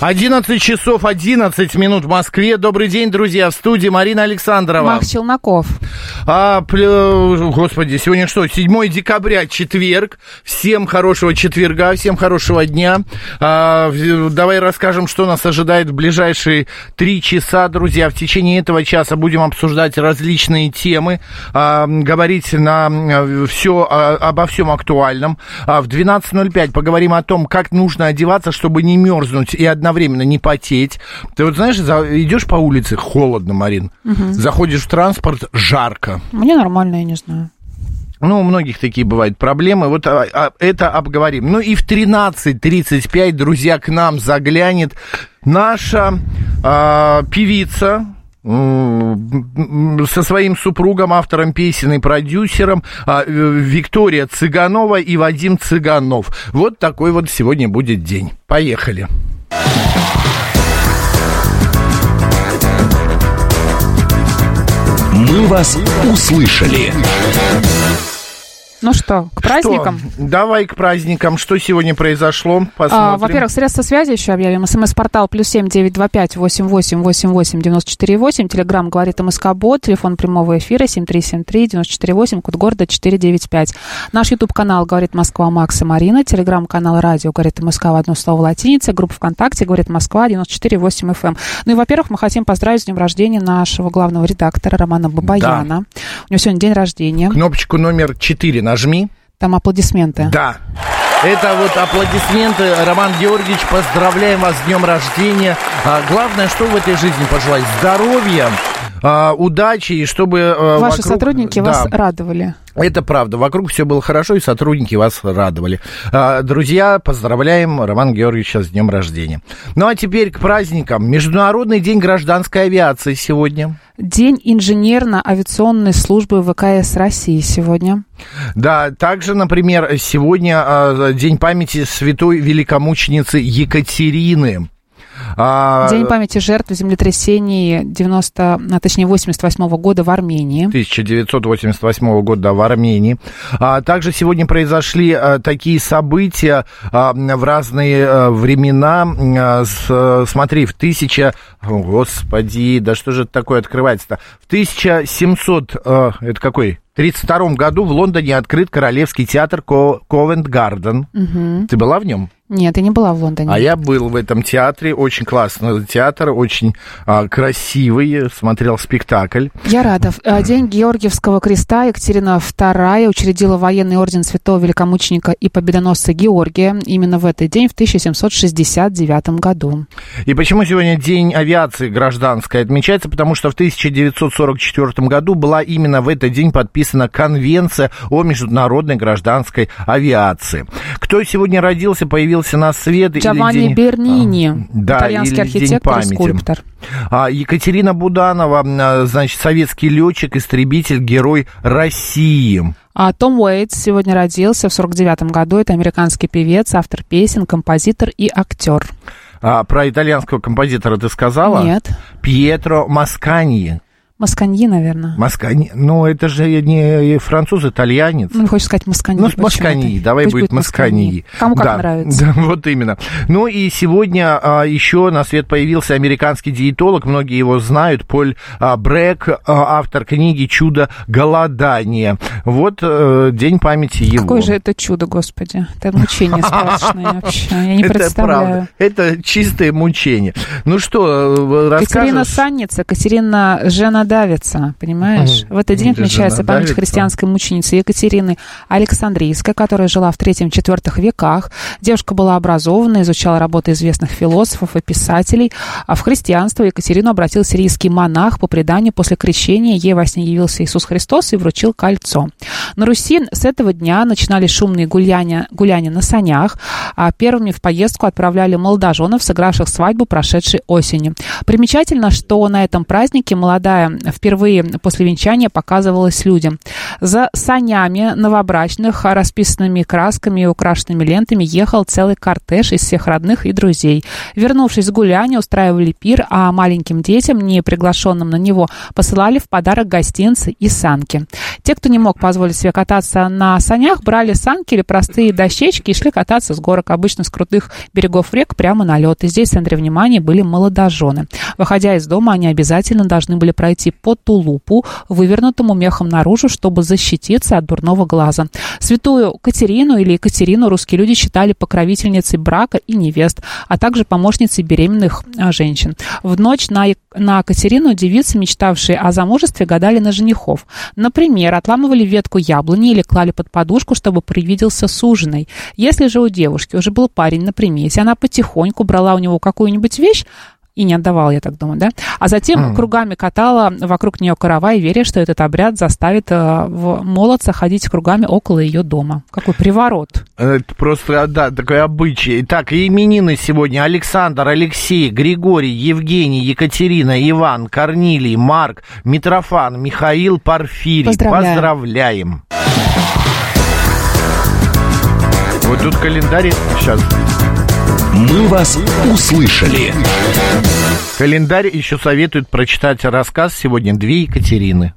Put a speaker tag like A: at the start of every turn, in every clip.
A: 11 часов 11 минут в Москве. Добрый день, друзья. В студии Марина Александрова.
B: Макс Челноков.
A: А, пл- господи, сегодня что? 7 декабря, четверг. Всем хорошего четверга, всем хорошего дня. А, давай расскажем, что нас ожидает в ближайшие три часа, друзья. В течение этого часа будем обсуждать различные темы, а, говорить на все, обо всем актуальном. А, в 12.05 поговорим о том, как нужно одеваться, чтобы не мерзнуть и одновременно не потеть. Ты вот знаешь, за- идешь по улице, холодно, Марин. Заходишь в транспорт, жарко.
B: Мне нормально, я не знаю.
A: Ну, у многих такие бывают проблемы. Вот а, а, это обговорим. Ну и в 13.35, друзья, к нам заглянет наша а, певица, со своим супругом, автором песен и продюсером а, э, Виктория Цыганова и Вадим Цыганов. Вот такой вот сегодня будет день. Поехали.
C: «Мы вас услышали».
B: Ну что, к праздникам?
A: Что? Давай к праздникам. Что сегодня произошло?
B: А,
A: Посмотрим.
B: во-первых, средства связи еще объявим. СМС-портал плюс семь девять два пять восемь восемь восемь восемь девяносто четыре восемь. Телеграмм говорит МСК Бот. Телефон прямого эфира семь три семь три девяносто четыре восемь. Код города четыре девять пять. Наш YouTube канал говорит Москва Макс и Марина. Телеграм-канал радио говорит МСК в одно слово латиница. Группа ВКонтакте говорит Москва 94,8 FM. Ну и, во-первых, мы хотим поздравить с днем рождения нашего главного редактора Романа Бабаяна. У него сегодня день рождения.
A: Кнопочку номер 4 нажми.
B: Там аплодисменты.
A: Да. Это вот аплодисменты. Роман Георгиевич, поздравляем вас с днем рождения. А, главное, что в этой жизни пожелать? Здоровья, а, удачи, и чтобы... а,
B: Ваши
A: вокруг-
B: сотрудники
A: Да.
B: вас радовали.
A: Это правда. Вокруг все было хорошо, и сотрудники вас радовали. А, Друзья, поздравляем Роман Георгиевича с днем рождения. Ну а теперь к праздникам. Международный день гражданской авиации сегодня.
B: День инженерно-авиационной службы ВКС России сегодня.
A: Да, также, например, сегодня а, день памяти святой великомученицы Екатерины. А,
B: День памяти жертв землетрясений 90, а, точнее 88 года в Армении.
A: 1988 года в Армении. А, также сегодня произошли а, такие события а, в разные а, времена. А, с- смотри, в 1000... О, Господи, да что же это такое открывается-то? В 1700... а, это какой? 32 году в Лондоне открыт Королевский театр Ковент-Гарден. Ты была в нем?
B: Нет, я не была в Лондоне.
A: А я был в этом театре, очень классный театр, очень а, красивый, смотрел спектакль.
B: Я рада. А, День Георгиевского креста Екатерина II учредила военный орден святого великомученика и победоносца Георгия именно в этот день, в 1769 году.
A: И почему сегодня День авиации гражданской отмечается? Потому что в 1944 году была именно в этот день подписана Конвенция о международной гражданской авиации. Кто сегодня родился, появился на свет? или
B: Джованни
A: день-
B: Бернини,
A: А, да,
B: итальянский архитектор и скульптор.
A: А, Екатерина Буданова, а, значит, советский летчик, истребитель, герой России.
B: А Том Уэйтс сегодня родился в 49 году. Это американский певец, автор песен, композитор и актер.
A: А, про итальянского композитора ты сказала?
B: Нет.
A: Пьетро Масканьи.
B: Масканьи, наверное.
A: Маскани. Ну, это же не француз, итальянец.
B: Ну, хочешь сказать Масканьи.
A: Ну. Маскани, давай
B: Пусть
A: будет Маскани.
B: Кому как
A: да,
B: нравится.
A: Да, вот именно. Ну и сегодня а, еще на свет появился американский диетолог, многие его знают, Поль а, Брэк, а, автор книги «Чудо голодания». Вот э, день памяти его.
B: Какое же это чудо, господи. Это мучение страшное вообще. Я не
A: это
B: представляю.
A: правда. Это чистое мучение. Ну что, э, расскажешь?
B: Катерина Санница, Катерина Женаде, давится, понимаешь? В этот день отмечается память христианской мученицы Екатерины Александрийской, которая жила в третьем-четвертых веках. Девушка была образована, изучала работы известных философов и писателей. А в христианство Екатерину обратил сирийский монах по преданию после крещения. Ей во сне явился Иисус Христос и вручил кольцо. На Руси с этого дня начинались шумные гуляния, гуляния на санях, а первыми в поездку отправляли молодоженов, сыгравших свадьбу прошедшей осенью. Примечательно, что на этом празднике молодая впервые после венчания показывалась людям. За санями новобрачных, расписанными красками и украшенными лентами, ехал целый кортеж из всех родных и друзей. Вернувшись с гуляния, устраивали пир, а маленьким детям, не приглашенным на него, посылали в подарок гостинцы и санки. Те, кто не мог позволить себе кататься на санях, брали санки или простые дощечки и шли кататься с горок, обычно с крутых берегов рек, прямо на лед. И здесь в центре внимания были молодожены. Выходя из дома, они обязательно должны были пройти по тулупу, вывернутому мехом наружу, чтобы защититься от дурного глаза. Святую Катерину или Екатерину русские люди считали покровительницей брака и невест, а также помощницей беременных а, женщин. В ночь на, на Катерину девицы, мечтавшие о замужестве, гадали на женихов. Например, отламывали ветку яблони или клали под подушку, чтобы привиделся суженый. Если же у девушки уже был парень на примете, она потихоньку брала у него какую-нибудь вещь, и не отдавала, я так думаю, да? А затем кругами катала вокруг нее каравай, веря, что этот обряд заставит э, в молодца ходить кругами около ее дома. Какой приворот.
A: Это просто, да, такой обычай. Так, и именины сегодня. Александр, Алексей, Григорий, Евгений, Екатерина, Иван, Корнилий, Марк, Митрофан, Михаил, Порфирий.
B: Поздравляем.
A: Поздравляем. Вот тут календарь сейчас.
C: «Мы вас услышали».
A: Календарь еще советует прочитать рассказ сегодня «Две Екатерины».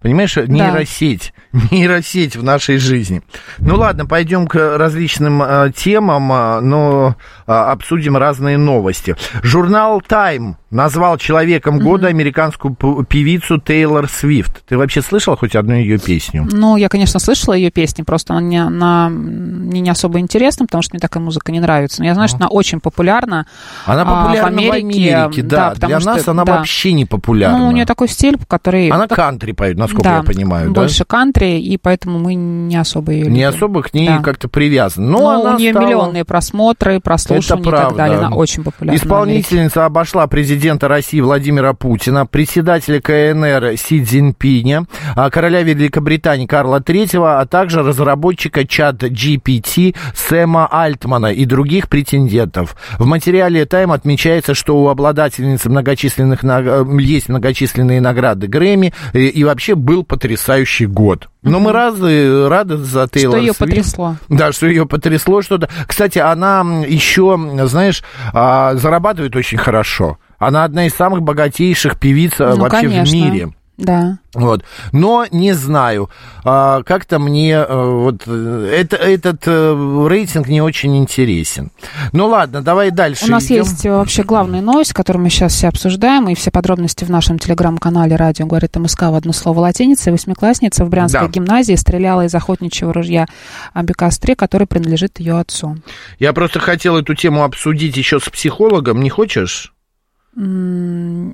A: Понимаешь, нейросеть, нейросеть в нашей жизни. Ну ладно, пойдем к различным э, темам, э, но обсудим разные новости. Журнал Time назвал человеком года американскую п- певицу Тейлор Свифт. Ты вообще слышал хоть одну ее песню?
B: Ну, я, конечно, слышала ее песни, просто она мне, она мне не особо интересна, потому что мне такая музыка не нравится. Но я знаю, что она очень популярна.
A: Она
B: а,
A: популярна в Америке, да.
B: потому
A: Для
B: что-
A: нас она
B: да.
A: вообще не популярна.
B: Ну, у нее такой стиль, который...
A: Она кантри поет, насколько
B: да,
A: я понимаю, да?
B: больше кантри, и поэтому мы не особо ее
A: Не особо к ней
B: Да.
A: как-то привязаны. Но
B: Ну,
A: она
B: у нее
A: стала-
B: миллионные просмотры, прослушивания и так далее. Она очень популярна.
A: Исполнительница обошла президента России Владимира Путина, председателя КНР Си Цзиньпиня, а, короля Великобритании Карла III, а также разработчика чат GPT Сэма Альтмана и других претендентов. В материале Time отмечается, что у обладательницы многочисленных э, есть многочисленные награды Грэмми и, и вообще был потрясающий год. Но мы рады, рады за Тейлор
B: Что ее
A: Свифт.
B: потрясло?
A: Да, что ее потрясло что-то. Кстати, она еще, знаешь, а, зарабатывает очень хорошо. Она одна из самых богатейших певиц а,
B: Ну,
A: вообще
B: конечно.
A: в мире.
B: Да.
A: Вот. Но не знаю, а, как-то мне э, вот э, это, этот э, рейтинг не очень интересен. Ну ладно, давай дальше.
B: У нас
A: идем.
B: есть вообще главная новость, которую мы сейчас все обсуждаем, и все подробности в нашем телеграм-канале «Радио говорит МСК» в одно слово латиница. Восьмиклассница в Брянской
A: Да.
B: гимназии стреляла из охотничьего ружья Амбикастре, который принадлежит ее отцу.
A: Я просто хотел эту тему обсудить еще с психологом. Не хочешь?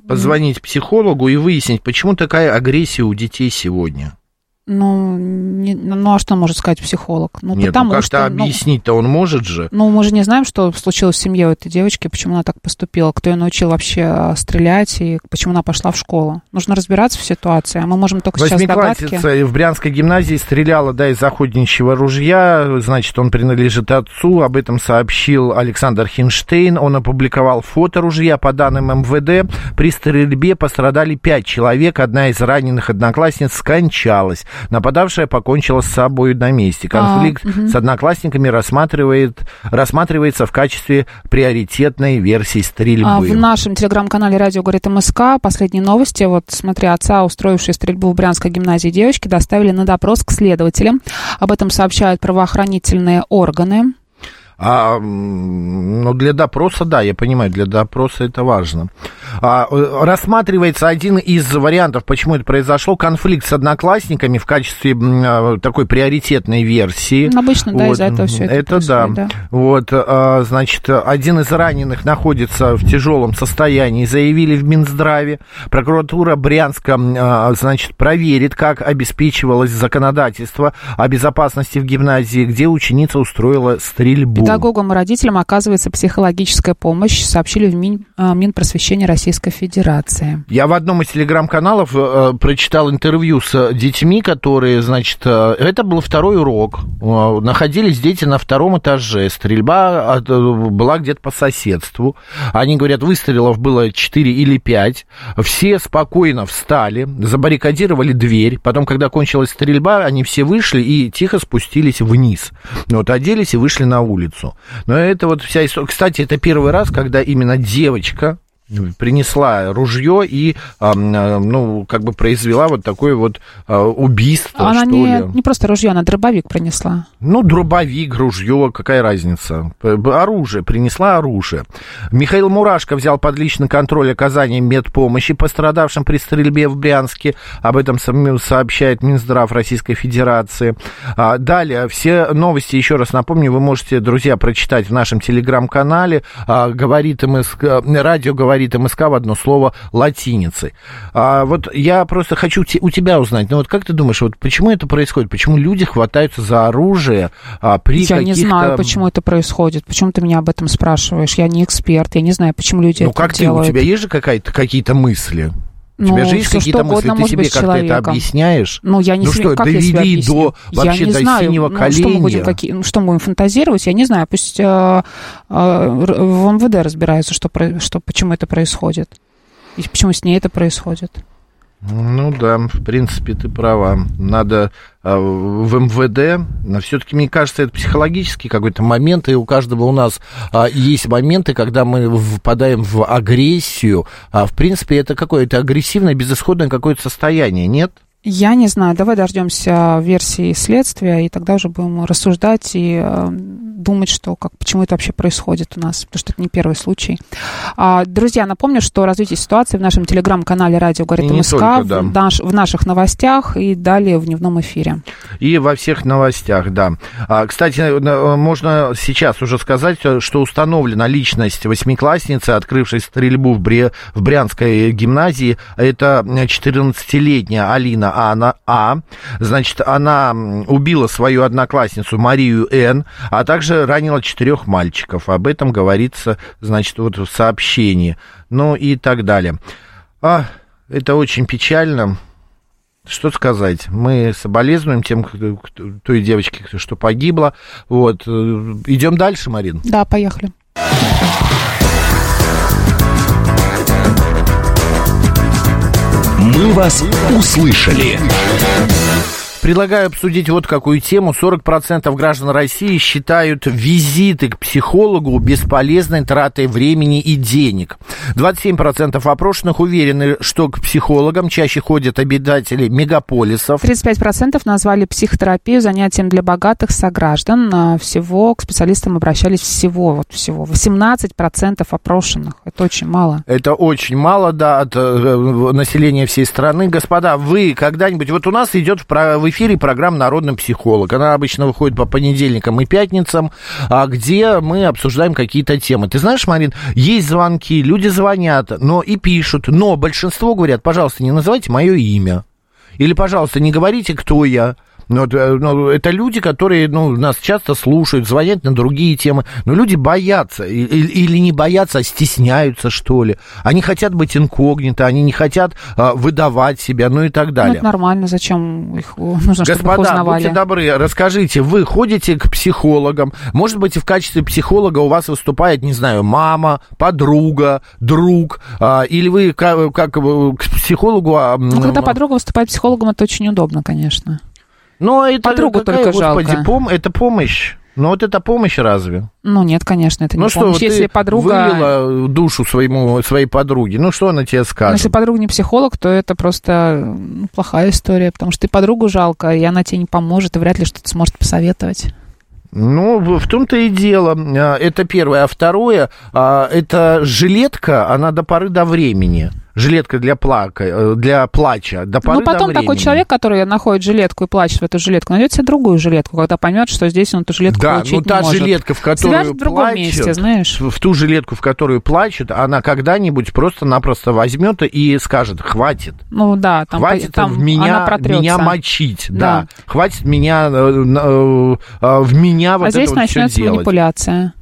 A: Позвонить психологу и выяснить, почему такая агрессия у детей сегодня.
B: Ну, не- ну, а что может сказать психолог? Ну,
A: Нет,
B: потому
A: ну как-то
B: что... ну,
A: объяснить-то он может же.
B: Ну, мы же не знаем, что случилось в семье у этой девочки, почему она так поступила, кто ее научил вообще а, стрелять и почему она пошла в школу. Нужно разбираться в ситуации, а мы можем только сейчас догадки.
A: В Брянской гимназии стреляла, да, из охотничьего ружья, значит, он принадлежит отцу, об этом сообщил Александр Хинштейн, он опубликовал фото ружья, по данным МВД, при стрельбе пострадали пять человек, одна из раненых одноклассниц скончалась, нападавшая покончила с собой на месте. Конфликт
B: А,
A: с одноклассниками рассматривает, рассматривается в качестве приоритетной версии стрельбы.
B: А, В нашем телеграм-канале «Радио говорит МСК» последние новости. Вот, смотри, отца, устроившие стрельбу в Брянской гимназии девочки, доставили на допрос к следователям. Об этом сообщают правоохранительные органы.
A: А, ну, для допроса, да, я понимаю, для допроса это важно. А, э, рассматривается один из вариантов, почему это произошло, конфликт с одноклассниками в качестве а, такой приоритетной версии.
B: Ну, Обычно, да, из-за этого все это
A: Это да.
B: да.
A: Вот, а, значит, один из раненых находится в тяжелом состоянии, заявили в Минздраве. Прокуратура Брянска, а, значит, проверит, как обеспечивалось законодательство о безопасности в гимназии, где ученица устроила стрельбу.
B: Педагогам и родителям оказывается психологическая помощь, сообщили в Мин, а, Минпросвещения Российской Федерации.
A: Я в одном из телеграм-каналов э, прочитал интервью с детьми, которые, значит, э, это был второй урок. Э, находились дети на втором этаже. Стрельба от- э, была где-то по соседству. Они говорят, выстрелов было 4 или 5. Все спокойно встали, забаррикадировали дверь. Потом, когда кончилась стрельба, они все вышли и тихо спустились вниз. Вот, оделись и вышли на улицу. Но это вот вся история. Кстати, это первый раз, когда именно девочка принесла ружье и, а, ну, как бы произвела вот такое вот а, убийство,
B: она
A: что
B: не,
A: ли.
B: не просто ружье, она дробовик принесла.
A: Ну, дробовик, ружье, какая разница? Оружие, принесла оружие. Михаил Мурашко взял под личный контроль оказание медпомощи пострадавшим при стрельбе в Брянске. Об этом сообщает Минздрав Российской Федерации. А, Далее, все новости, еще раз напомню, вы можете, друзья, прочитать в нашем телеграм-канале. А, Говорит МСК, радио говорит МСК в одно слово латиницей. А, Вот я просто хочу те- у тебя узнать, ну вот как ты думаешь, вот почему это происходит? Почему люди хватаются за оружие а, при
B: Я не знаю, почему это происходит. Почему ты меня об этом спрашиваешь? Я не эксперт, я не знаю, почему люди
A: Ну
B: это
A: как ты,
B: делают.
A: у тебя есть же какая-то, какие-то мысли? У
B: Ну,
A: тебя же есть какие-то мысли, ты себе как-то это объясняешь?
B: Ну, я не
A: ну
B: себе-
A: что,
B: как я
A: довели
B: объясню?
A: до вообще
B: я не
A: до
B: знаю,
A: синего
B: ну,
A: коленя.
B: Что мы, будем, какие, ну, что мы будем фантазировать, я не знаю. Пусть э, э, в МВД разбираются, что, что, почему это происходит. И почему с ней это происходит.
A: Ну да, в принципе, ты права. Надо а, в МВД, но все-таки, мне кажется, это психологический какой-то момент, и у каждого у нас а, есть моменты, когда мы впадаем в агрессию. А, в принципе, это какое-то агрессивное, безысходное какое-то состояние, нет?
B: Я не знаю, давай дождемся версии следствия, и тогда уже будем рассуждать и э, думать, что, как, почему это вообще происходит у нас, потому что это не первый случай. А, друзья, напомню, что развитие ситуации в нашем телеграм-канале «Радио говорит
A: И
B: МСК»,
A: только, да.
B: в, наш- в наших новостях и далее в дневном эфире.
A: И во всех новостях, да. А, кстати, на- можно сейчас уже сказать, что установлена личность восьмиклассницы, открывшей стрельбу в, Бре, в Брянской гимназии. Это 14-летняя Алина Анна А. Значит, она убила свою одноклассницу Марию Н., а также ранила четырех мальчиков. Об этом говорится, значит, вот в сообщении. Ну и так далее. А, это очень печально. Что сказать? Мы соболезнуем тем, кто- кто- той девочке, что погибла. Вот. э, Идем дальше, Марин.
B: Да, поехали.
C: «Мы вас услышали».
A: Предлагаю обсудить вот какую тему. 40% граждан России считают визиты к психологу бесполезной тратой времени и денег. 27% опрошенных уверены, что к психологам чаще ходят обитатели мегаполисов.
B: 35% назвали психотерапию занятием для богатых сограждан. А Всего к специалистам обращались всего, вот всего. 18% опрошенных. Это очень мало.
A: Это очень мало, да, от э, населения всей страны. Господа, вы когда-нибудь... Вот у нас идет в, эфире программа «Народный психолог». Она обычно выходит по понедельникам и пятницам, а, где мы обсуждаем какие-то темы. Ты знаешь, Марин, есть звонки, люди звонят, но и пишут, но большинство говорят, пожалуйста, не называйте мое имя. Или, пожалуйста, не говорите, кто я. Ну, вот, э, ну, это люди, которые ну, нас часто слушают, звонят на другие темы. Но люди боятся. и- и- Или не боятся, а стесняются, что ли. Они хотят быть инкогнито, они не хотят а, выдавать себя, ну и так
B: Ну,
A: далее.
B: это нормально. Зачем их э, нужно, чтобы их
A: Господа,
B: узнавали?
A: будьте добры, расскажите, вы ходите к психологам, может быть, в качестве психолога у вас выступает, не знаю, мама, подруга, друг, а, или вы как, как э, к психологу... а,
B: Ну, когда подруга выступает психологом, это очень удобно, конечно.
A: Но это
B: Подругу
A: какая,
B: только
A: господи,
B: жалко.
A: пом- это помощь. Ну вот это помощь разве?
B: Ну, нет, конечно, это не
A: ну что,
B: помощь.
A: вот
B: Если
A: ты
B: подруга...
A: вылила душу своему, своей подруге, ну что она тебе
B: Ну,
A: скажет?
B: Если подруга не психолог, то это просто ну, плохая история, потому что ты подругу жалко, и она тебе не поможет, и вряд ли что-то сможет посоветовать.
A: Ну, в в том-то и дело. А, Это первое. А второе, а, это жилетка, она до поры до времени. Жилетка для, плака, э, для плача. До поры
B: Ну, потом
A: до
B: такой человек, который находит жилетку и плачет в эту жилетку, найдет себе другую жилетку, когда поймет, что здесь он эту жилетку
A: Да,
B: получить
A: ну та
B: не может.
A: жилетка, в которую
B: Свяжет в другом
A: плачет,
B: месте, знаешь.
A: В, ту жилетку, в которую плачет, она когда-нибудь просто-напросто возьмет и скажет, хватит.
B: Ну да, там,
A: хватит
B: там
A: в меня, меня мочить, да.
B: Да.
A: Хватит меня, э, э, в меня вот
B: а здесь
A: это вот все
B: начнется манипуляция.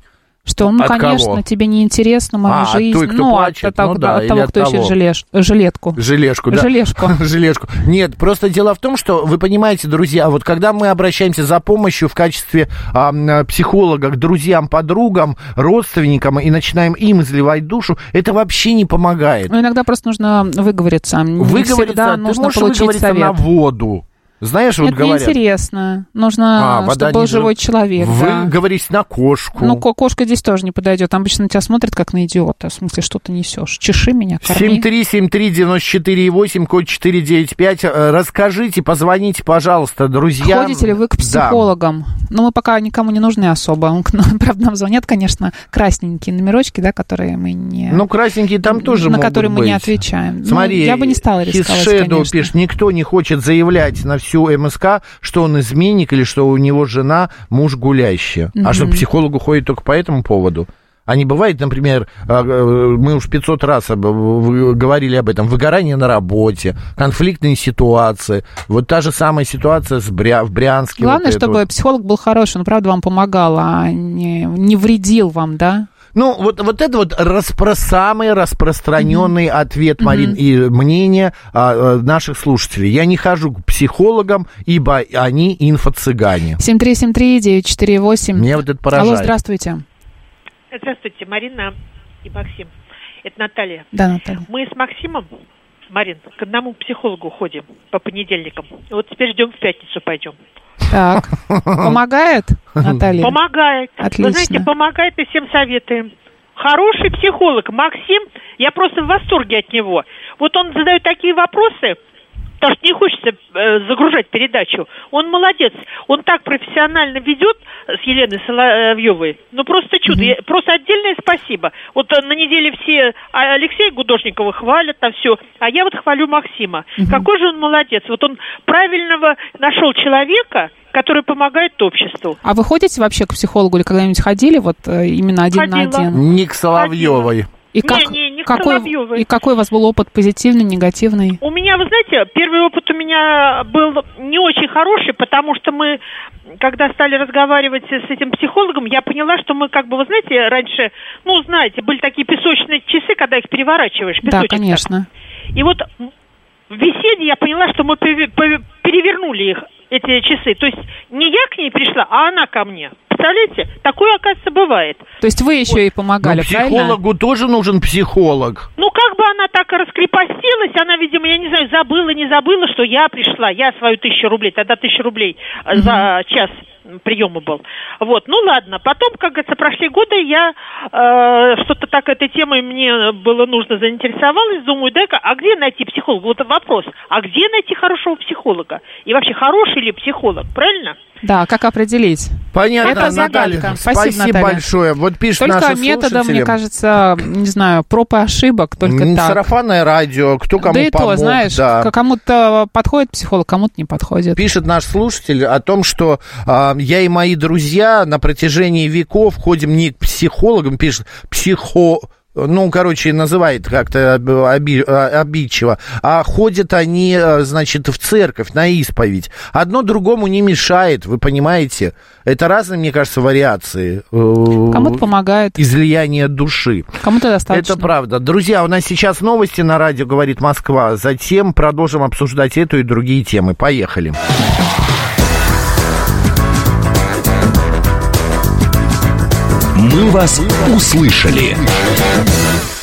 B: Что, ну,
A: От
B: конечно,
A: кого?
B: тебе не интересна моя
A: А, от
B: жизнь.
A: той, кто
B: ну,
A: плачет,
B: от,
A: ну да,
B: от того,
A: от
B: кто ищет
A: того.
B: жилеш- жилетку.
A: Жилешку, да.
B: Жилешку.
A: Жилешку. Нет, просто дело в том, что вы понимаете, друзья, вот когда мы обращаемся за помощью в качестве а, психолога к друзьям, подругам, родственникам и начинаем им изливать душу, это вообще не помогает.
B: Ну, иногда просто нужно выговориться. Не
A: Выговориться,
B: всегда
A: ты
B: нужно
A: можешь
B: получить
A: выговориться
B: совет.
A: на воду. Знаешь, вот
B: Это
A: говорят.
B: неинтересно. Нужно,
A: А,
B: чтобы был живой
A: жив-
B: человек.
A: Вы
B: да.
A: говорите на кошку.
B: Ну, ко- кошка здесь тоже не подойдет. Обычно на тебя смотрят как на идиота. В смысле, что ты несешь? Чеши меня, корми.
A: 7373948, код 495. Э, Расскажите, позвоните, пожалуйста, друзьям.
B: Ходите ли вы к
A: Да.
B: психологам? Ну, мы пока никому не нужны особо. Правда, нам звонят, конечно, красненькие номерочки, да, которые мы не...
A: Ну, красненькие там тоже
B: На которые мы не отвечаем. Ну,
A: Смотри,
B: я бы не стала рисковать, конечно.
A: пишет, никто не хочет заявлять на всю МСК, что он изменник или что у него жена муж гулящий. А что, к психологу ходит только по этому поводу? А не бывает, например, э, э, мы уж 500 раз говорили об этом, выгорание на работе, конфликтные ситуации. Вот та же самая ситуация с Бря- в Брянске.
B: Главное,
A: вот
B: чтобы
A: вот.
B: психолог был хороший, он, правда, вам помогал, а не, не вредил вам, да?
A: Ну, вот, вот это вот распро- самый распространенный ответ, Марин, и мнение а, а, наших слушателей. Я не хожу к психологам, ибо они инфо-цыгане.
B: 7373948.
A: Меня вот это поражает.
B: Алло, здравствуйте.
D: Здравствуйте, Марина и Максим. Это Наталья.
B: Да, Наталья.
D: Мы с Максимом, Марин, к одному психологу ходим по понедельникам. И вот теперь ждем в пятницу пойдем.
B: Так, помогает, Наталья?
D: Помогает.
B: Отлично.
D: Вы знаете, помогает и всем советуем. Хороший психолог. Максим, я просто в восторге от него. Вот он задает такие вопросы, потому что не хочется э, загружать передачу. Он молодец. Он так профессионально ведет с Еленой Соловьевой. Ну, просто чудо. Я- Просто отдельное спасибо. Вот э, на неделе все а, Алексея Гудошникова хвалят на все, а я вот хвалю Максима. Какой же он молодец. Вот он правильного нашел человека, который помогает обществу.
B: А вы ходите вообще к психологу или когда-нибудь ходили вот э, именно один на
D: Ходила.
B: один?
A: Не к Соловьевой.
B: И
D: Не,
B: как,
D: не, не к
B: какой,
D: Соловьевой.
B: и какой у вас был опыт, позитивный, негативный?
D: У меня, вы знаете, первый опыт у меня был не очень хороший, потому что мы, когда стали разговаривать с этим психологом, я поняла, что мы как бы, вы знаете, раньше, ну, знаете, были такие песочные часы, когда их переворачиваешь.
B: Да,
D: песочек так.
B: конечно.
D: И вот в беседе я поняла, что мы пере- пере- перевернули их, эти часы. То есть не я к ней пришла, а она ко мне. Представляете? Такое, оказывается, бывает.
B: То есть вы еще и
A: Но
B: помогали, правильно?
A: психологу тоже нужен психолог.
D: Ну, как бы она так и раскрепостилась, она, видимо, я не знаю, забыла, не забыла, что я пришла, я свою тысячу рублей, тогда тысяча рублей э, за час приема был. Вот, ну ладно. Потом, как говорится, прошли годы, я э, что-то так этой темой мне было нужно заинтересовалась, думаю, дай-ка, а где найти психолога? Вот вопрос, а где найти хорошего психолога? И вообще, хороший ли психолог, правильно?
B: Да, как определить?
A: Понятно,
B: Это загадка.
A: Наталья.
B: Спасибо, Наталья.
A: большое. Вот пишет
B: Только
A: наши
B: методом,
A: слушатели.
B: мне кажется, не знаю, проб и ошибок, только
A: М,
B: так.
A: Сарафанное радио, кто кому
B: да и
A: помог.
B: то, знаешь,
A: да.
B: кому-то подходит психолог, кому-то не подходит.
A: Пишет наш слушатель о том, что а, я и мои друзья на протяжении веков ходим не к психологам, пишет психо... Ну, короче, называет как-то оби- а, обидчиво. А ходят они, а, значит, в церковь на исповедь. Одно другому не мешает, вы понимаете? Это разные, мне кажется, вариации. э,
B: Кому-то помогает,
A: Излияния души.
B: кому-то достаточно.
A: Это правда. Друзья, у нас сейчас новости на радио «Говорит Москва». Затем продолжим обсуждать эту и другие темы. Поехали.
C: «Мы вас услышали».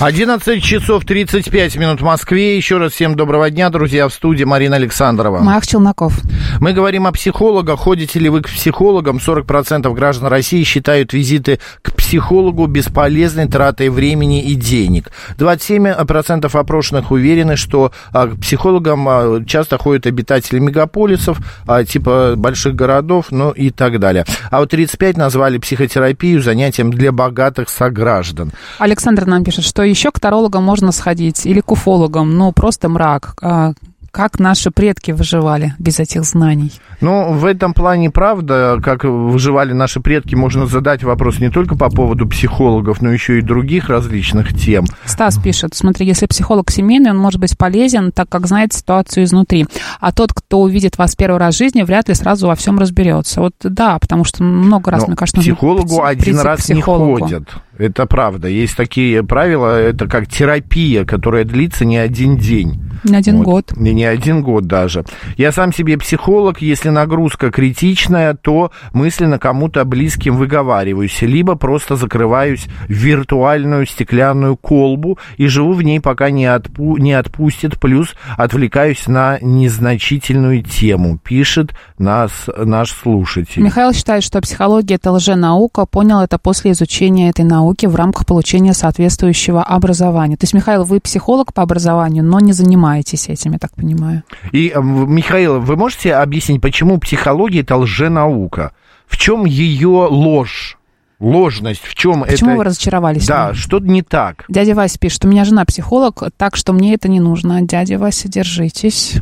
A: 11 часов 35 минут в Москве. Еще раз всем доброго дня, друзья. В студии Марина Александрова.
B: Мах Челноков.
A: Мы говорим о психологах. Ходите ли вы к психологам? 40% граждан России считают визиты к психологу бесполезной тратой времени и денег. 27% опрошенных уверены, что а, к психологам а, часто ходят обитатели мегаполисов, а, типа больших городов, ну и так далее. А вот 35 назвали психотерапию занятием для богатых сограждан.
B: Александр нам пишет, что еще к тарологам можно сходить или к уфологам, ну, просто мрак. А, Как наши предки выживали без этих знаний?
A: Ну, в этом плане, правда, как выживали наши предки, можно задать вопрос не только по поводу психологов, но еще и других различных тем.
B: Стас пишет, смотри, если психолог семейный, он может быть полезен, так как знает ситуацию изнутри. А тот, кто увидит вас первый раз в жизни, вряд ли сразу во всем разберется. Вот да, потому что много раз,
A: Но
B: мне кажется, нужно
A: психологу
B: прийти-
A: один раз не
B: психологу.
A: ходят. Это правда. Есть такие правила, это как терапия, которая длится не один день.
B: Не один
A: Вот.
B: год.
A: Не, не один год даже. Я сам себе психолог. Если нагрузка критичная, то мысленно кому-то близким выговариваюсь. Либо просто закрываюсь в виртуальную стеклянную колбу и живу в ней, пока не, отпу- не отпустит. Плюс отвлекаюсь на незначительную тему, пишет нас, наш слушатель.
B: Михаил считает, что психология – это лженаука. Понял это после изучения этой науки в рамках получения соответствующего образования. То есть, Михаил, вы психолог по образованию, но не занимаетесь этим, я так понимаю.
A: И, э, Михаил, вы можете объяснить, почему психология это лженаука? В чем ее ложь? Ложность, в чем
B: Почему
A: это?
B: вы разочаровались?
A: Да,
B: ней?
A: что не так?
B: Дядя Вася пишет, у меня жена психолог, так что мне это не нужно. Дядя Вася, держитесь.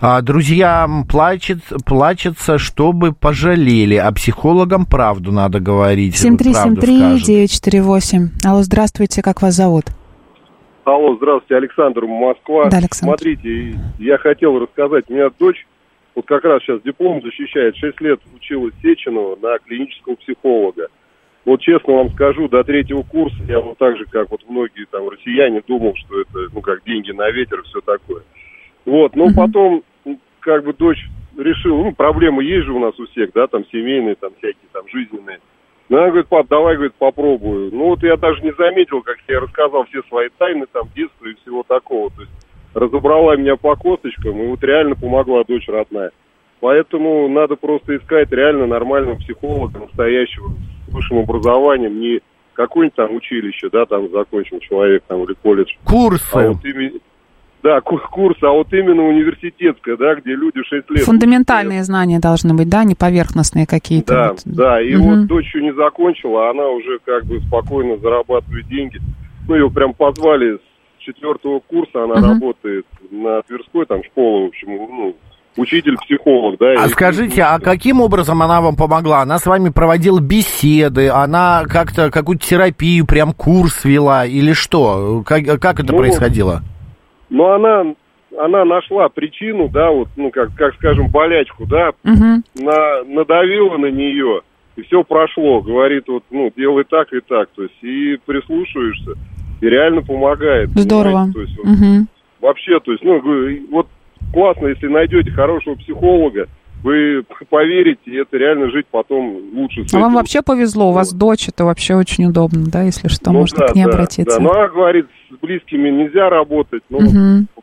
A: А, друзьям плачет, плачется, чтобы пожалели, а психологам правду надо говорить. правду скажут.
B: 7373948. Алло, здравствуйте, как вас зовут?
E: Алло, здравствуйте, Александр, Москва.
B: Да, Александр.
E: Смотрите, я хотел рассказать, у меня дочь вот как раз сейчас диплом защищает, 6 лет училась Сеченова на клинического психолога. Вот честно вам скажу, до третьего курса я вот так же, как вот многие там россияне, думал, что это, ну, как деньги на ветер и все такое. Вот, но потом, м, как бы дочь решила, ну, проблемы есть же у нас у всех, да, там семейные, там всякие, там жизненные. Ну, она говорит, пап, давай, говорит, попробую. Ну, вот я даже не заметил, как я рассказал все свои тайны, там, детства и всего такого. То есть разобрала меня по косточкам, и вот реально помогла дочь родная. Поэтому надо просто искать реально нормального психолога, настоящего, с высшим образованием, не какое-нибудь там училище, да, там закончил человек, там, или колледж.
A: Курсы.
E: А вот именно, да, ку- курс, а вот именно университетское, да, где люди 6 лет.
B: Фундаментальные знания должны быть, да, не поверхностные какие-то.
E: Да,
B: вот.
E: да, и
B: Мгм.
E: вот дочь еще не закончила, а она уже как бы спокойно зарабатывает деньги. Ну, ее прям позвали с четвертого курса, она
B: Мгм.
E: работает на Тверской, там школа, в общем, ну, учитель-психолог, да.
A: А
E: и-
A: скажите, а каким образом она вам помогла? Она с вами проводила беседы, она как-то какую-то терапию, прям курс вела или что? Как, как это
E: Ну,
A: происходило?
E: Но она, она нашла причину, да, вот, ну, как, как скажем, болячку, да,
B: Мгм.
E: на, надавила на нее, и все прошло. Говорит, вот, ну, делай так и так, то есть, и прислушиваешься, и реально помогает.
B: Здорово.
E: понимаете, То есть, вот,
B: Мгм.
E: Вообще, то есть, ну, вот классно, если найдете хорошего психолога, вы поверите, и это реально жить потом лучше.
B: А вам вообще повезло, у вас дочь, это вообще очень удобно, да, если что,
E: Ну
B: можно
E: да,
B: к ней
E: да,
B: обратиться.
E: Да, но она говорит, с близкими нельзя работать, но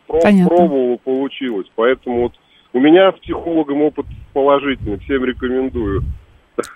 B: Понятно.
E: пробовала, получилось. Поэтому вот у меня с психологом опыт положительный, всем рекомендую.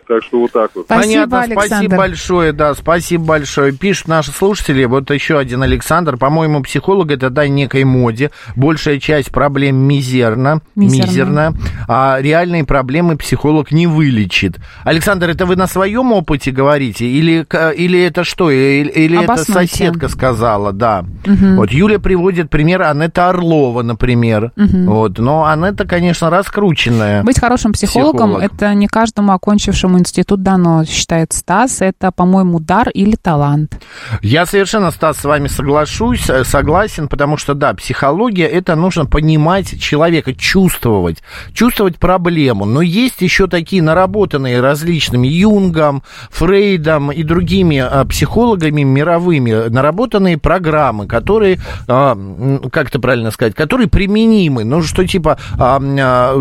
E: Так что вот так вот.
B: Спасибо,
A: Понятно,
B: Александр.
A: спасибо большое, да, спасибо большое. Пишут наши слушатели, вот еще один Александр, по-моему, психолог это дай некой моде, большая часть проблем мизерна,
B: Мизерна.
A: мизерна, а реальные проблемы психолог не вылечит. Александр, это вы на своем опыте говорите, или, или это что, или, или это соседка сказала, да. Вот Юля приводит пример Анетта Орлова, например, вот, но Анетта, конечно, раскрученная.
B: Быть хорошим психологом
A: Психолог.
B: это не каждому окончившему институт дано, считает Стас. Это, по-моему, дар или талант.
A: Я совершенно, Стас, с вами соглашусь, э, согласен, потому что, да, психология, это нужно понимать человека, чувствовать, чувствовать проблему. Но есть еще такие наработанные различными Юнгом, Фрейдом и другими а, психологами мировыми, наработанные программы, которые, м, как это правильно сказать, которые применимы. Ну, что типа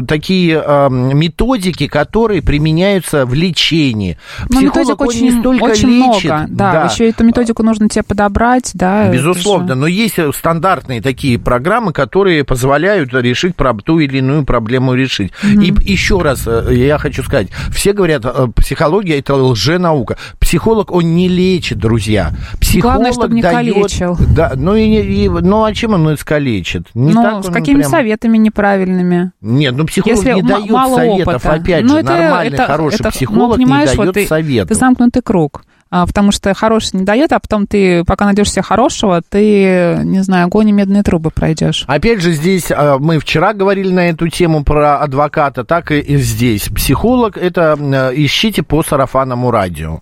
A: такие методики, которые применяются нуждается в лечении.
B: Но
A: Психолог,
B: методик очень,
A: не столько
B: очень
A: лечит.
B: много. Да, еще эту методику нужно тебе подобрать, да.
A: Безусловно, но есть стандартные такие программы, которые позволяют решить ту или иную проблему решить. И еще раз э, я хочу сказать, все говорят, э, психология это лженаука. Психолог, он не лечит, друзья. Психолог
B: Главное, чтобы не
A: дает-
B: калечил.
A: Да, ну, и, и- ну а чем он искалечит? Не
B: ну,
A: так
B: с какими
A: прям-
B: советами неправильными?
A: Нет, ну психолог
B: Если
A: не дает советов,
B: опыта.
A: опять
B: Ну,
A: же,
B: это-
A: нормальный,
B: это-
A: хороший
B: это, ну,
A: психолог
B: понимаешь,
A: не
B: вот
A: дает
B: ты,
A: советов.
B: Ты замкнутый круг. А, потому что хороший не дает, а потом ты, пока найдешь себе хорошего, ты, не знаю, огонь и медные трубы пройдешь.
A: Опять же, здесь а, мы вчера говорили на эту тему про адвоката, так и здесь. Психолог это м, ищите по сарафанному радио.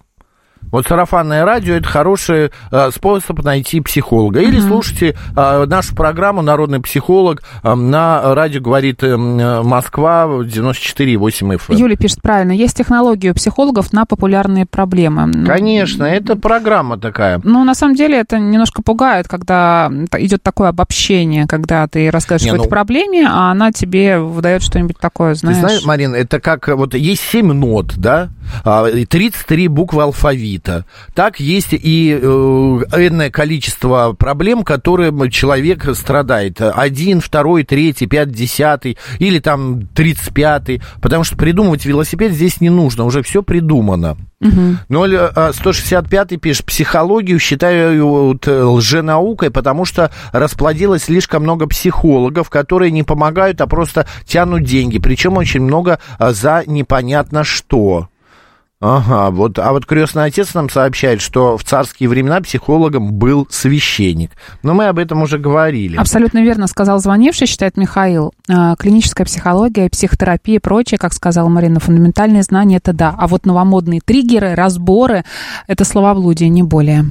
A: Вот сарафанное радио это хороший э, способ найти психолога. Или слушайте э, нашу программу Народный психолог э, на радио говорит э, м, Москва 94,8 FM.
B: Юля пишет правильно. Есть технологии у психологов на популярные проблемы.
A: Конечно, это программа такая.
B: Ну, на самом деле, это немножко пугает, когда идет такое обобщение, когда ты рассказываешь о
A: ну-
B: проблеме, а она тебе выдает что-нибудь такое,
A: Ты
B: знаешь.
A: знаешь, Марин, это как вот есть 7 нот, да, а, и 33 буквы алфавита. Так есть и э, энное количество проблем, которым человек страдает. Один, второй, третий, пять, десятый или там тридцать пятый. Потому что придумывать велосипед здесь не нужно, уже все придумано.
B: Мгм.
A: 0165 пишет, психологию считаю вот, э, лженаукой, потому что расплодилось слишком много психологов, которые не помогают, а просто тянут деньги. Причем очень много а, за непонятно что. Ага, вот, а вот крестный отец нам сообщает, что в царские времена психологом был священник. Но мы об этом уже говорили.
B: Абсолютно верно сказал звонивший, считает Михаил. А, Клиническая психология, психотерапия и прочее, как сказала Марина, фундаментальные знания – это да. А вот новомодные триггеры, разборы – это словоблудие, не более.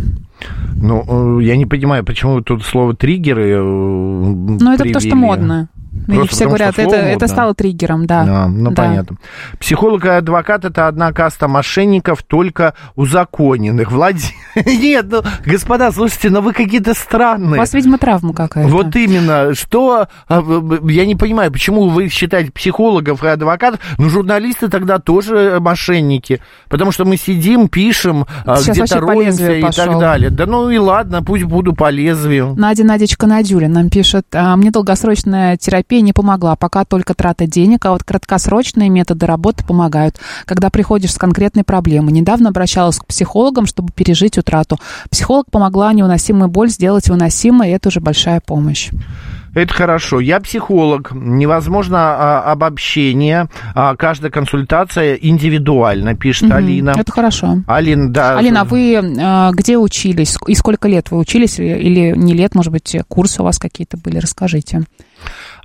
A: Ну, э, я не понимаю, почему тут слово триггеры э,
B: Ну, это потому что модно. И
A: Просто
B: все говорят,
A: что
B: это,
A: слово
B: это
A: модно.
B: стало триггером, да.
A: А, ну,
B: Да.
A: понятно. Психолог и адвокат – это одна каста мошенников, только узаконенных. Влади... Нет, ну, господа, слушайте, ну вы какие-то
B: У
A: странные.
B: вас, видимо, травма какая-то.
A: Вот именно, что, а, я не понимаю, почему вы считаете психологов и адвокатов, ну, журналисты тогда тоже мошенники, потому что мы сидим, пишем, а, где-то роемся и
B: пошел.
A: так далее. Да ну и ладно, пусть буду по лезвию.
B: Надя Надечка Надюля нам пишет, «А, мне долгосрочная терапия не помогла, пока только трата денег, а вот краткосрочные методы работы помогают, когда приходишь с конкретной проблемой. Недавно обращалась к психологам, чтобы пережить утрату. Психолог помогла невыносимую боль сделать выносимой, и это уже большая помощь.
A: Это хорошо. Я психолог. Невозможно а, обобщение. А, каждая консультация индивидуальна, пишет
B: Мгм,
A: Алина.
B: Это хорошо.
A: Алина, да.
B: Алина, а вы э, где учились? И сколько лет вы учились? Или не лет, может быть, курсы у вас какие-то были? Расскажите.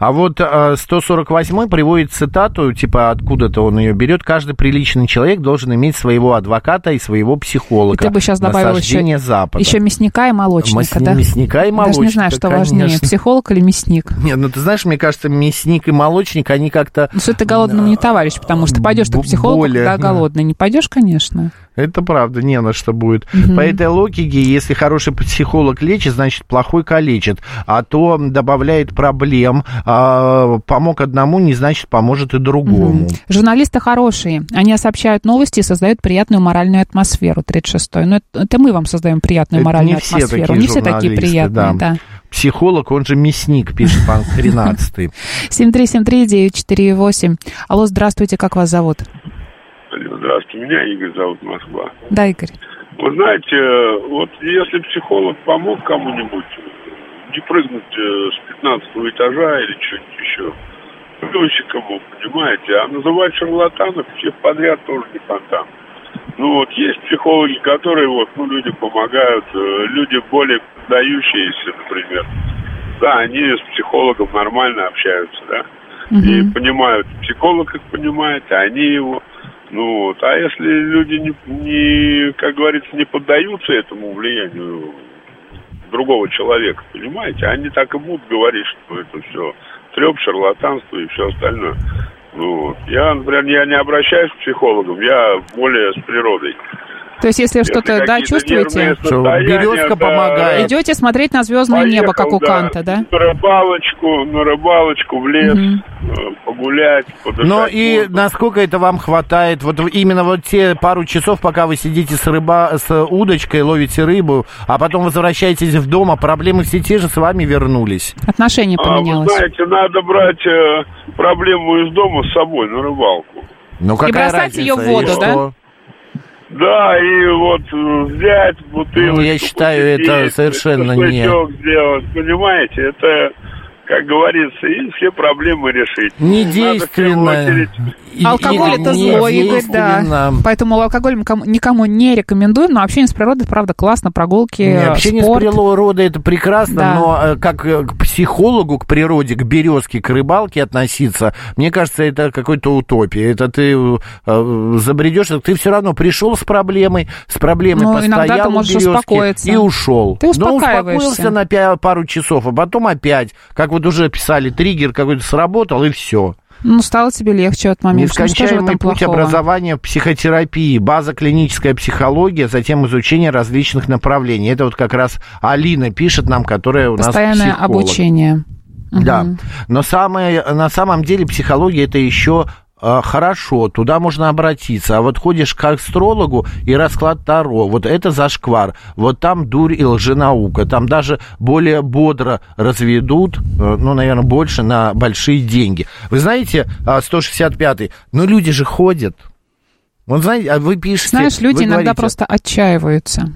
A: А вот а, 148 приводит цитату, типа откуда-то он ее берет. Каждый приличный человек должен иметь своего адвоката и своего психолога.
B: И ты бы сейчас добавил еще,
A: Запада.
B: еще мясника и молочника,
A: Мас-
B: да?
A: мясника и
B: Даже не знаю,
A: молочника,
B: что важнее,
A: конечно.
B: психолог или мясник.
A: Нет, ну ты знаешь, мне кажется, мясник и молочник, они как-то...
B: Ну, что ты голодному не товарищ, потому что пойдешь ты к психологу,
A: более,
B: когда
A: да.
B: голодный. Не пойдешь, конечно.
A: Это правда, не на что будет. По этой логике, если хороший психолог лечит, значит, плохой калечит. А то добавляет проблем. А, помог одному, не значит, поможет и другому.
B: Журналисты хорошие. Они сообщают новости и создают приятную моральную атмосферу. 36-й. Ну, это, это мы вам создаем приятную
A: Это
B: моральную
A: не все
B: атмосферу.
A: такие
B: не все такие приятные,
A: да.
B: да.
A: Психолог, он же мясник, пишет пан 13
B: 7373948. Алло, здравствуйте, как вас зовут?
F: Алло, Здравствуйте, меня Игорь зовут Москва.
B: Да, Игорь.
F: Вы знаете, э, вот если психолог помог кому-нибудь не прыгнуть э, с 15 этажа или что-нибудь еще, проще кому, понимаете, а называть шарлатанов всех подряд тоже не фонтан. Ну вот есть психологи, которые вот, ну, людям помогают, э, люди более поддающиеся, например. Да, они с психологом нормально общаются, да, и понимают, психолог их понимает, а они его. Ну вот, а если люди не, не, как говорится, не поддаются этому влиянию другого человека, понимаете, они так и будут говорить, что это все треп, шарлатанство и все остальное. Ну. Я, например, я не обращаюсь к психологам, я более с природой
B: То есть, если что-то, да, чувствуете,
A: Что, березка
F: да,
A: помогает.
B: идете смотреть на звездное
F: Поехал,
B: небо, как у
F: да,
B: Канта, да?
F: На рыбалочку, на рыбалочку в лес, э, погулять, подышать.
A: Но и
F: воздухом.
A: насколько это вам хватает? Вот именно вот те пару часов, пока вы сидите с, рыба, с удочкой, ловите рыбу, а потом возвращаетесь в дом, а проблемы все те же с вами вернулись.
B: Отношение
F: А, вы
B: поменялось.
F: знаете, надо брать э, проблему из дома с собой на рыбалку.
A: Ну какая
B: бросать
A: разница?
B: её в воду,
A: И
B: да?
A: что?
F: Да, и вот э, взять бутылочку.
A: Ну, я считаю, это совершенно не-
F: сделать, понимаете? Это, как говорится, и все проблемы решить.
A: И-
B: Алкоголь
A: и
B: это зло, Игорь, да. Поэтому алкоголь никому не рекомендуем, но общение с природой, правда, классно, прогулки,
A: Не, общение
B: спорт.
A: с природой это прекрасно,
B: Да.
A: но э, как э, к психологу, к природе, к березке, к рыбалке относиться, мне кажется, это какой-то утопия. Это ты э, забредешь, ты все равно пришел с проблемой, с проблемой
B: Ну, иногда
A: постоял
B: ты
A: у
B: можешь
A: березки
B: успокоиться.
A: и ушел.
B: Ты
A: Но
B: успокаиваешься.
A: успокоился на пя- пару часов, а потом опять, как вот уже писали, триггер какой-то сработал, и все.
B: Ну, стало тебе легче в этот момент. Что же в
A: Нескончаемый путь
B: плохого?
A: образования психотерапии, база клиническая психология, затем изучение различных направлений. Это вот как раз Алина пишет нам, которая у нас
B: Постоянное обучение.
A: Да, но самое, на самом деле психология это еще хорошо, туда можно обратиться. А вот ходишь к астрологу и расклад Таро, вот это зашквар. Вот там дурь и лженаука. Там даже более бодро разведут, э, ну, наверное, больше на большие деньги. Вы знаете, а, 165-й, ну, люди же ходят. Вот знаете, а вы пишете...
B: Знаешь, люди
A: вы
B: иногда
A: говорите,
B: просто отчаиваются.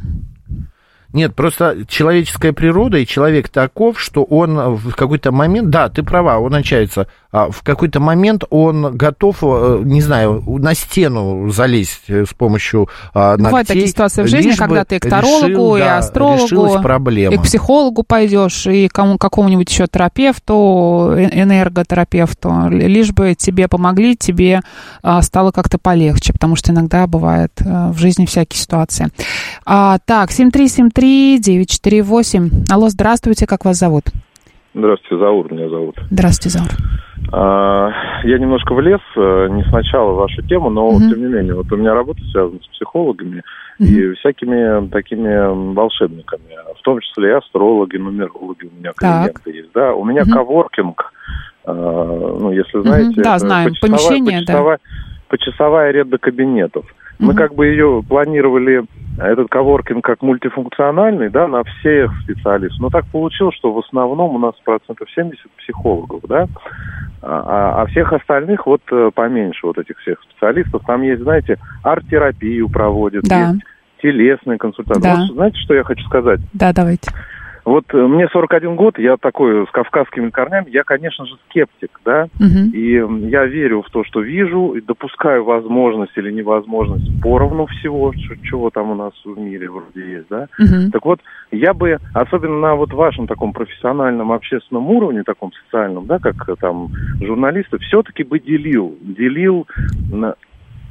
A: нет, просто человеческая природа и человек таков, что он в какой-то момент, да, ты права, он отчается, а в какой-то момент он готов, э, не знаю, на стену залезть э, с помощью а,
B: Бывают
A: ногтей,
B: такие ситуации в жизни,
A: лишь
B: когда ты к тарологу,
A: решил,
B: и
A: да,
B: астрологу,
A: проблема.
B: и к психологу пойдешь, и кому, какому-нибудь еще терапевту, э- энерготерапевту, лишь бы тебе помогли, тебе а, стало как-то полегче, потому что иногда бывает а, в жизни всякие ситуации. А, так, 7373948. Алло, здравствуйте, как вас зовут?
G: Здравствуйте, Заур меня зовут.
B: Здравствуйте, Заур.
G: А, Я немножко влез, э, не сначала в вашу тему, но
B: Мгм.
G: тем не менее, вот у меня работа связана с психологами и всякими такими волшебниками, в том числе и астрологи, нумерологи у меня
B: Так.
G: клиенты есть, да. У меня
B: Мгм.
G: коворкинг, а, ну, если знаете,
B: Да,
G: это
B: знаем.
G: почасовая-
B: Помещение, да.
G: почасовая, почасовая аренда кабинетов. Мы как бы ее планировали, этот коворкинг как мультифункциональный, да, на всех специалистов. Но так получилось, что в основном у нас процентов 70 психологов, да, а, а всех остальных вот э, поменьше вот этих всех специалистов. Там есть, знаете, арт-терапию проводят,
B: Да.
G: есть телесные консультации.
B: Да.
G: Вот знаете, что я хочу сказать?
B: Да, давайте.
G: Вот э, мне 41 год, я такой с кавказскими корнями, я, конечно же, скептик, да,
B: Мгм.
G: и я верю в то, что вижу, и допускаю возможность или невозможность поровну всего, чего там у нас в мире вроде есть, да.
B: Мгм.
G: Так вот, я бы, особенно на вот вашем таком профессиональном общественном уровне, таком социальном, да, как э, там журналисты, все-таки бы делил, делил на-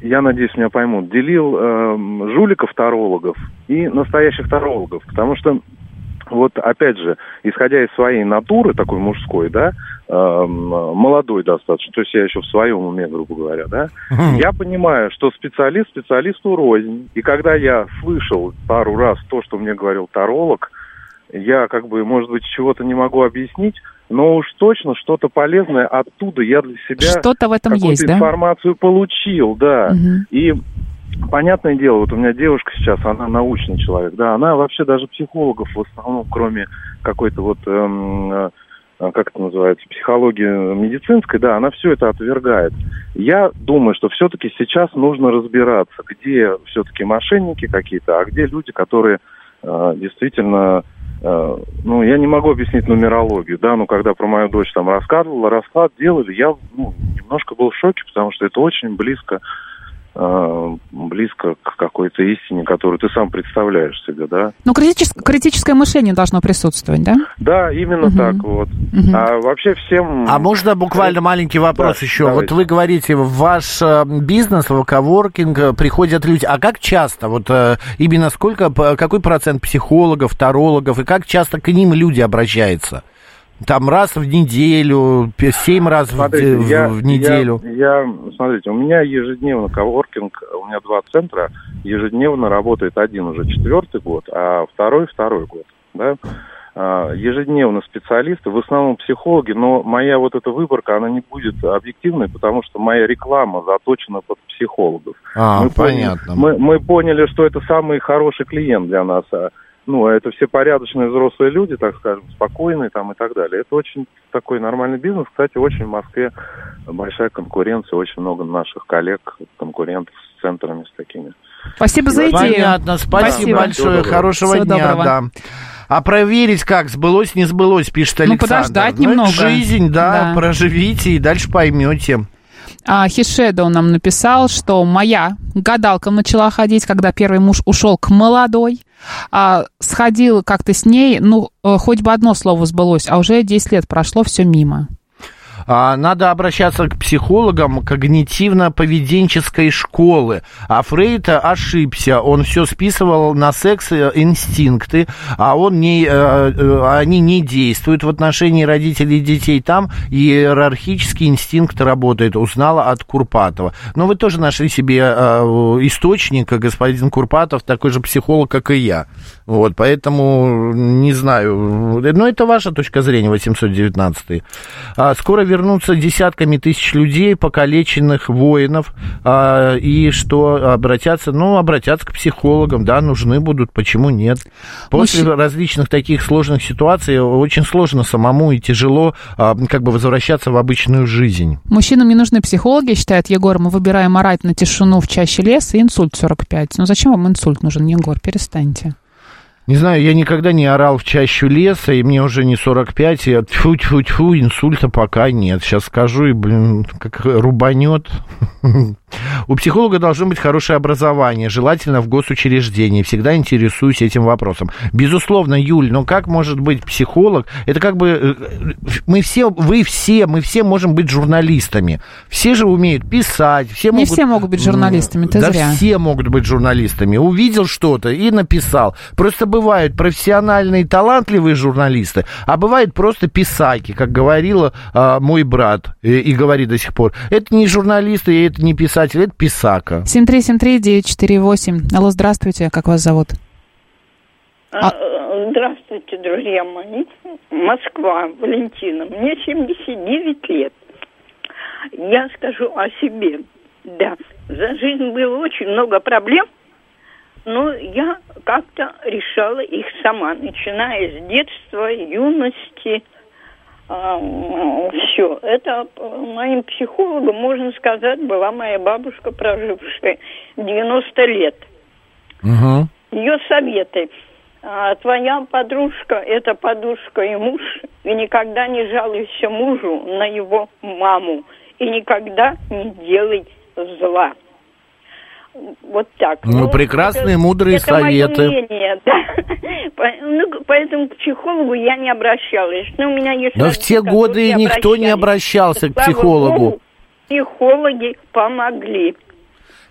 G: я надеюсь, меня поймут, делил эм, жуликов-тарологов и настоящих тарологов, потому что вот опять же, исходя из своей натуры, такой мужской, да, эм, молодой достаточно, то есть я еще в своем уме, грубо говоря, да, я понимаю, что специалист специалисту рознь. И когда я слышал пару раз то, что мне говорил таролог, я как бы, может быть, чего-то не могу объяснить, но уж точно что-то полезное оттуда я для себя
B: Что-то в этом
G: какую-то
B: есть, да?
G: информацию получил, да.
B: Мгм.
G: И понятное дело, вот у меня девушка сейчас, она научный человек, да, она вообще даже психологов в основном, кроме какой-то вот, эм, э, как это называется, психологии медицинской, да, она все это отвергает. Я думаю, что все-таки сейчас нужно разбираться, где все-таки мошенники какие-то, а где люди, которые э, действительно э, ну, я не могу объяснить нумерологию, да, но когда про мою дочь там рассказывала, расклад делали, я ну, немножко был в шоке, потому что это очень близко, близко к какой-то истине, которую ты сам представляешь себе, да.
B: Ну, критичес- критическое мышление должно присутствовать, да?
G: Да, именно
B: Мгм.
G: так вот.
B: Мгм.
G: А вообще всем...
A: А можно буквально маленький вопрос
G: Да,
A: еще?
G: давайте.
A: Вот вы говорите, в ваш э, бизнес, в коворкинг э, приходят люди. А как часто? Вот э, именно сколько, какой процент психологов, тарологов, и как часто к ним люди обращаются? Там раз в неделю, семь раз в,
G: Смотрите,
A: в-
G: я,
A: в неделю?
G: Я, я- смотрите, у меня ежедневно коворкинг, у меня два центра, ежедневно работает один уже четвертый год, а второй второй год, да. А, Ежедневно специалисты, в основном психологи, но моя вот эта выборка, она не будет объективной, потому что моя реклама заточена под психологов.
A: А,
G: мы поняли-
A: понятно.
G: мы, мы поняли, что это самый хороший клиент для нас. А, Ну, это все порядочные взрослые люди, так скажем, спокойные там и так далее. Это очень такой нормальный бизнес. Кстати, очень в Москве большая конкуренция, очень много наших коллег, конкурентов с центрами с такими.
B: Спасибо за идею.
A: Понятно, спасибо,
B: Спасибо.
A: большое,
G: Всего доброго.
A: хорошего
B: Всего
A: дня,
B: доброго.
A: да. А проверить как, сбылось, не сбылось, пишет
B: Ну,
A: Александр.
B: подождать
A: Ну,
B: немного.
A: жизнь, да,
B: Да.
A: проживите и дальше поймете.
B: А, Хишедо нам написал, что моя гадалка начала ходить, когда первый муж ушел к молодой. А, сходила как-то с ней, ну, э, хоть бы одно слово сбылось, а уже 10 лет прошло, все мимо.
A: А, Надо обращаться к психологам когнитивно-поведенческой школы. А Фрейд ошибся. Он все списывал на секс-инстинкты, а он не, э, э, они не действуют в отношении родителей и детей. Там иерархический инстинкт работает, узнала от Курпатова. Но вы тоже нашли себе э, источника, господин Курпатов, такой же психолог, как и я. Вот, поэтому не знаю. Но это ваша точка зрения, 819 а, Скоро вернутся десятками тысяч людей, покалеченных воинов, а, и что обратятся, ну, обратятся к психологам, да, нужны будут, почему нет. После
B: Мужчи-
A: различных таких сложных ситуаций очень сложно самому и тяжело а, как бы возвращаться в обычную жизнь.
B: Мужчинам не нужны психологи, считает Егор. Мы выбираем орать на тишину в чаще леса и инсульт 45. Ну зачем вам инсульт нужен, Егор? Перестаньте.
A: Не знаю, я никогда не орал в чащу леса, и мне уже не 45, и тьфу тьфу тьфу инсульта пока нет. Сейчас скажу, и, блин, как рубанет. У психолога должно быть хорошее образование, желательно в госучреждении. Всегда интересуюсь этим вопросом. Безусловно, Юль, но как может быть психолог? Это как бы э, мы все, вы все, мы все можем быть журналистами. Все же умеют писать, все
B: Не
A: могут...
B: все могут быть журналистами, ты
A: да
B: зря.
A: все могут быть журналистами. Увидел что-то и написал. Просто бывают профессиональные, талантливые журналисты, а бывают просто писаки, как говорила а, мой брат и, и говорит до сих пор. Это не журналисты, это не писатель, это писака.
B: 7373948. Алло, здравствуйте, как вас зовут? А-
H: А, Здравствуйте, друзья мои. Москва, Валентина. Мне 79 лет. Я скажу о себе. Да, за жизнь было очень много проблем, но я как-то решала их сама, начиная с детства, юности. Все. Это э, моим психологом, можно сказать, была моя бабушка, прожившая 90 лет
A: Угу.
H: ее советы. А, твоя подружка – это подушка и муж, и никогда не жалуйся мужу на его маму, и никогда не делай зла. Вот так.
A: Ну, прекрасные, мудрые
H: это
A: советы.
H: мнение, да. Ну, поэтому к психологу я не обращалась. Но у меня есть
A: Но в те годы никто не обращался к психологу.
H: Богу, психологи помогли.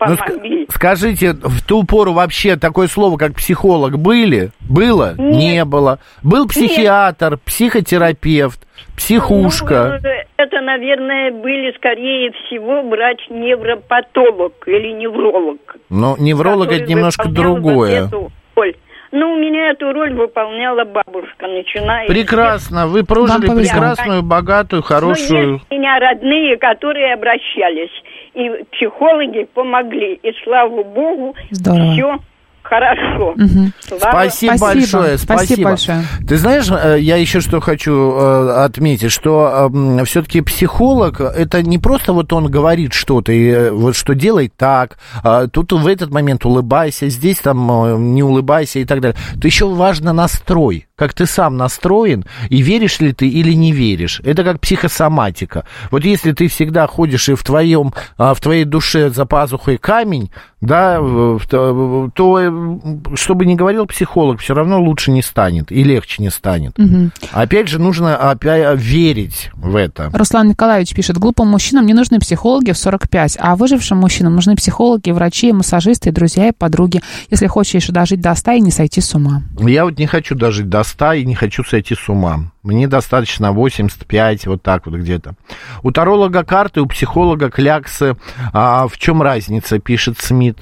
A: Ну, ск-
H: Помогли.
A: скажите, в ту пору вообще такое слово, как психолог, были? Было?
H: Нет.
A: Не было. Был психиатр, психотерапевт, психушка.
H: Ну, э, это, наверное, были, скорее всего, врач-невропатолог или невролог.
A: Но невролог
H: который
A: это немножко
H: выполнял вот
A: другое.
H: эту роль. Ну, у меня эту роль выполняла бабушка, начиная...
A: Прекрасно. Вы прожили прекрасную, богатую, хорошую...
H: есть у меня родные, которые обращались. И психологи помогли. И слава богу,
B: Здорово.
H: все хорошо.
B: Мгм.
H: Слава
A: Спасибо,
B: Спасибо.
A: большое,
B: Спасибо
A: спасибо.
B: большое.
A: Ты знаешь, э, я еще что хочу э, отметить, что все-таки психолог это не просто вот он говорит что-то и э, вот что делай так, а тут в этот момент улыбайся, здесь там не улыбайся и так далее. То еще важно настрой, как ты сам настроен и веришь ли ты или не веришь. Это как психосоматика. Вот если ты всегда ходишь и в твоем а, в твоей душе за пазухой камень, да, то, э, что бы ни говорил психолог, все равно лучше не станет и легче не станет.
B: Мгм.
A: Опять же, нужно опять верить в это.
B: Руслан Николаевич пишет, глупым мужчинам не нужны психологи в 45, а выжившим мужчинам нужны психологи, врачи, массажисты, друзья и подруги, если хочешь дожить до 100 и не сойти с ума.
A: Я вот не хочу дожить до 100, 100 и не хочу сойти с ума. Мне достаточно 85, вот так вот где-то. У таролога карты, у психолога кляксы. А в чем разница, пишет Смит?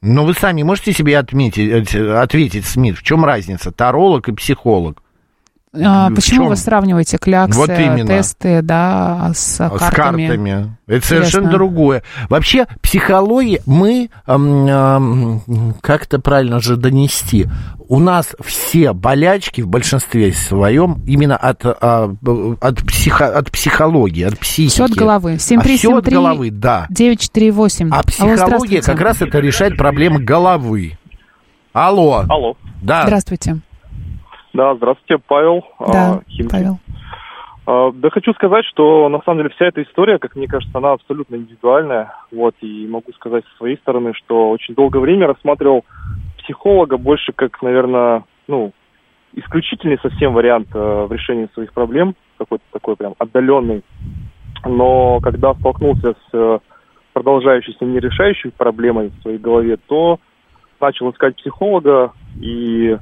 A: Ну, вы сами можете себе отметить, э, ответить, Смит, в чем разница, таролог и психолог?
B: А, почему
A: чем?
B: вы сравниваете кляксы,
A: Вот именно.
B: тесты, да, с
A: С
B: картами?
A: картами. Это совершенно
B: Интересно.
A: другое. Вообще, психология, мы, эм, эм, как это правильно же донести, у нас все болячки в большинстве своем именно от, а, от, психо, от психологии, от психики.
B: Все от головы.
A: А все от
B: 7373
A: головы, да.
B: 948.
A: А
B: Алло,
A: психология
B: здравствуйте.
A: как раз это решает проблемы головы. Алло.
I: Алло.
A: Да.
B: Здравствуйте.
I: Да, здравствуйте, Павел.
B: Да,
I: а, Химки.
B: Павел.
I: А, Да хочу сказать, что на самом деле вся эта история, как мне кажется, она абсолютно индивидуальная. Вот, и могу сказать со своей стороны, что очень долгое время рассматривал психолога больше как, наверное, ну, исключительный совсем вариант э, в решении своих проблем, какой-то такой прям отдаленный. Но когда столкнулся с э, продолжающейся нерешающей проблемой в своей голове, то начал искать психолога и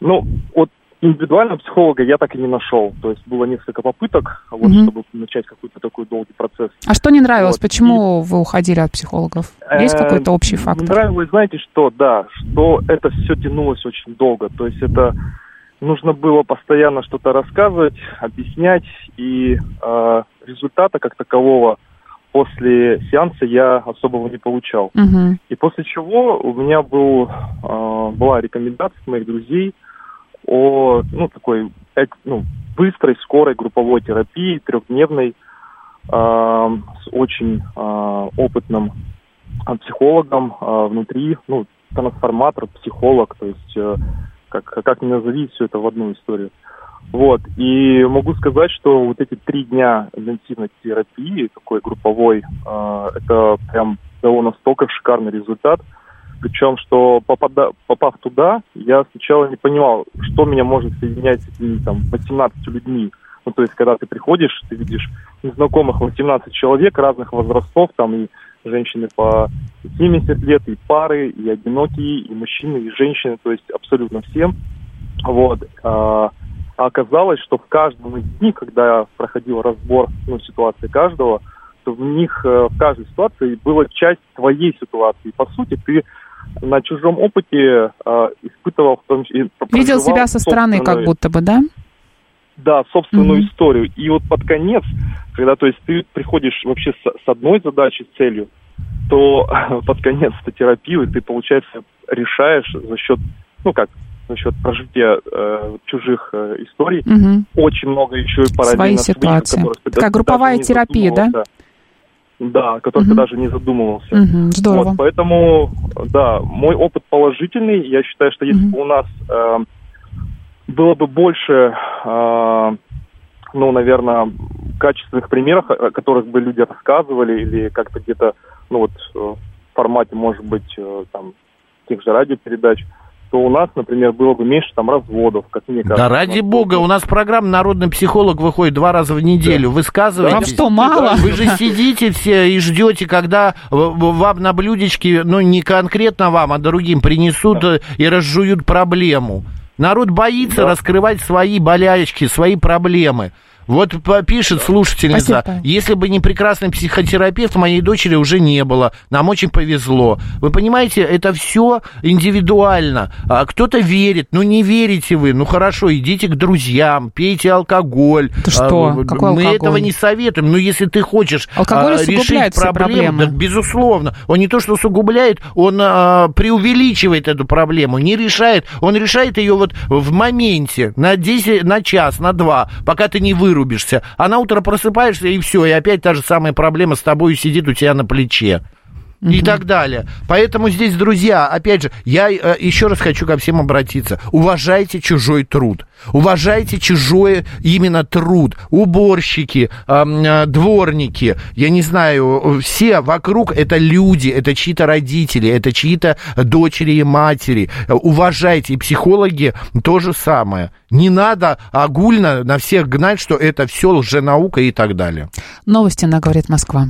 I: ну, вот индивидуального психолога я так и не нашел. То есть было несколько попыток, вот,
B: Мгм.
I: чтобы начать какой-то такой долгий процесс.
B: А что не нравилось?
I: Вот.
B: Почему вы уходили от психологов? Есть
I: Э,
B: какой-то общий фактор?
I: Нравилось, знаете что, да, что это все тянулось очень долго. То есть это нужно было постоянно что-то рассказывать, объяснять, и э, результата как такового после сеанса я особого не получал.
B: Мгм.
I: И после чего у меня был, э, была рекомендация моих друзей о ну, такой эк- ну, быстрой, скорой групповой терапии, трехдневной, э, с очень э, опытным психологом э, внутри, ну, трансформатор, психолог, то есть э, как, как ни назови, все это в одну историю. Вот, и могу сказать, что вот эти три дня интенсивной терапии, такой групповой, э, это прям дало настолько шикарный результат. Причем, что попада, попав туда, я сначала не понимал, что меня может соединять с этими там 18 людьми. Ну, то есть, когда ты приходишь, ты видишь незнакомых 18 человек разных возрастов, там и женщины по 70 лет, и пары, и одинокие, и мужчины, и женщины, то есть абсолютно всем. Вот. А оказалось, что в каждом из них, когда я проходил разбор ну, ситуации каждого, то в них, э, в каждой ситуации была часть твоей ситуации. По сути, ты на чужом опыте э, испытывал в том числе...
B: Видел себя со стороны, как будто бы, да?
I: да, собственную
B: Мгм.
I: историю. И вот под конец, когда то есть ты приходишь вообще с, с одной задачей, целью, то под конец этой терапии ты, получается, решаешь за счет, ну как, за счет прожития э, чужих э, историй,
B: Мгм.
I: очень много еще и параллельно
B: Свои ситуации.
I: ты
B: Такая групповая терапия, да?
I: Да, о которых ты
B: Мгм.
I: даже не задумывался.
B: Мгм, здорово.
I: Вот, поэтому, да, мой опыт положительный. Я считаю, что если
B: Мгм.
I: бы у нас э, было бы больше, э, ну, наверное, качественных примеров, о которых бы люди рассказывали, или как-то где-то, ну, вот, э, в формате, может быть, э, там, тех же радиопередач, то у нас, например, было бы меньше там разводов, как мне кажется.
A: Да ради бога, у нас программа «Народный психолог» выходит два раза в неделю. Высказывайтесь.
B: Вам что, мало?
A: Вы же сидите все и ждете, когда вам на блюдечке, ну, не конкретно вам, а другим принесут э, и разжуют проблему. Народ боится раскрывать свои болячки, свои проблемы. Вот пишет слушательница,
B: Спасибо.
A: если бы не прекрасный психотерапевт, моей дочери уже не было. Нам очень повезло. Вы понимаете, это все индивидуально. А Кто-то верит, ну не верите вы, ну хорошо, идите к друзьям, пейте алкоголь.
B: Ты что?
A: А,
B: Какой
A: Мы
B: алкоголь?
A: этого не советуем. Но если ты хочешь
B: Алкоголь
A: а, решить проблему, да, безусловно, он не то что усугубляет, он а, преувеличивает эту проблему, не решает, он решает ее вот в моменте, на 10, на час, на два, пока ты не вырубишься. А на утро просыпаешься, и все, и опять та же самая проблема с тобой сидит у тебя на плече. И так далее. Поэтому здесь, друзья, опять же, я э, еще раз хочу ко всем обратиться. Уважайте чужой труд. Уважайте чужой именно труд. Уборщики, э, дворники, я не знаю, все вокруг это люди, это чьи-то родители, это чьи-то дочери и матери. Уважайте. И психологи то же самое. Не надо огульно на всех гнать, что это все лженаука и так далее.
B: Новости на «Говорит Москва».